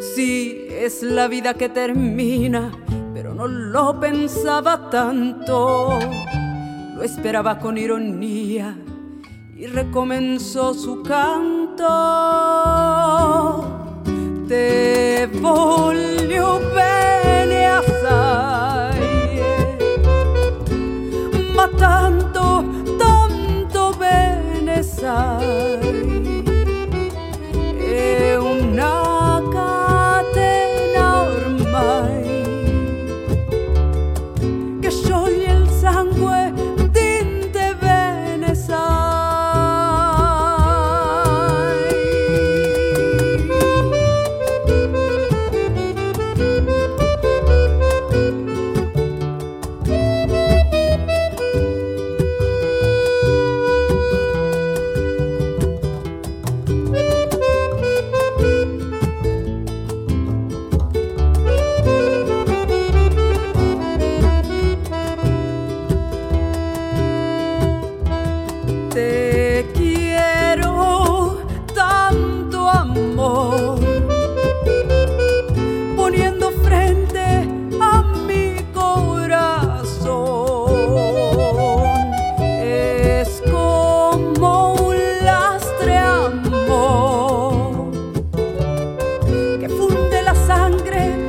Sì, es la vida che termina, pero no lo pensaba tanto, lo esperaba con ironía y recomenzó su canto. Te voy sangre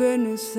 Buenos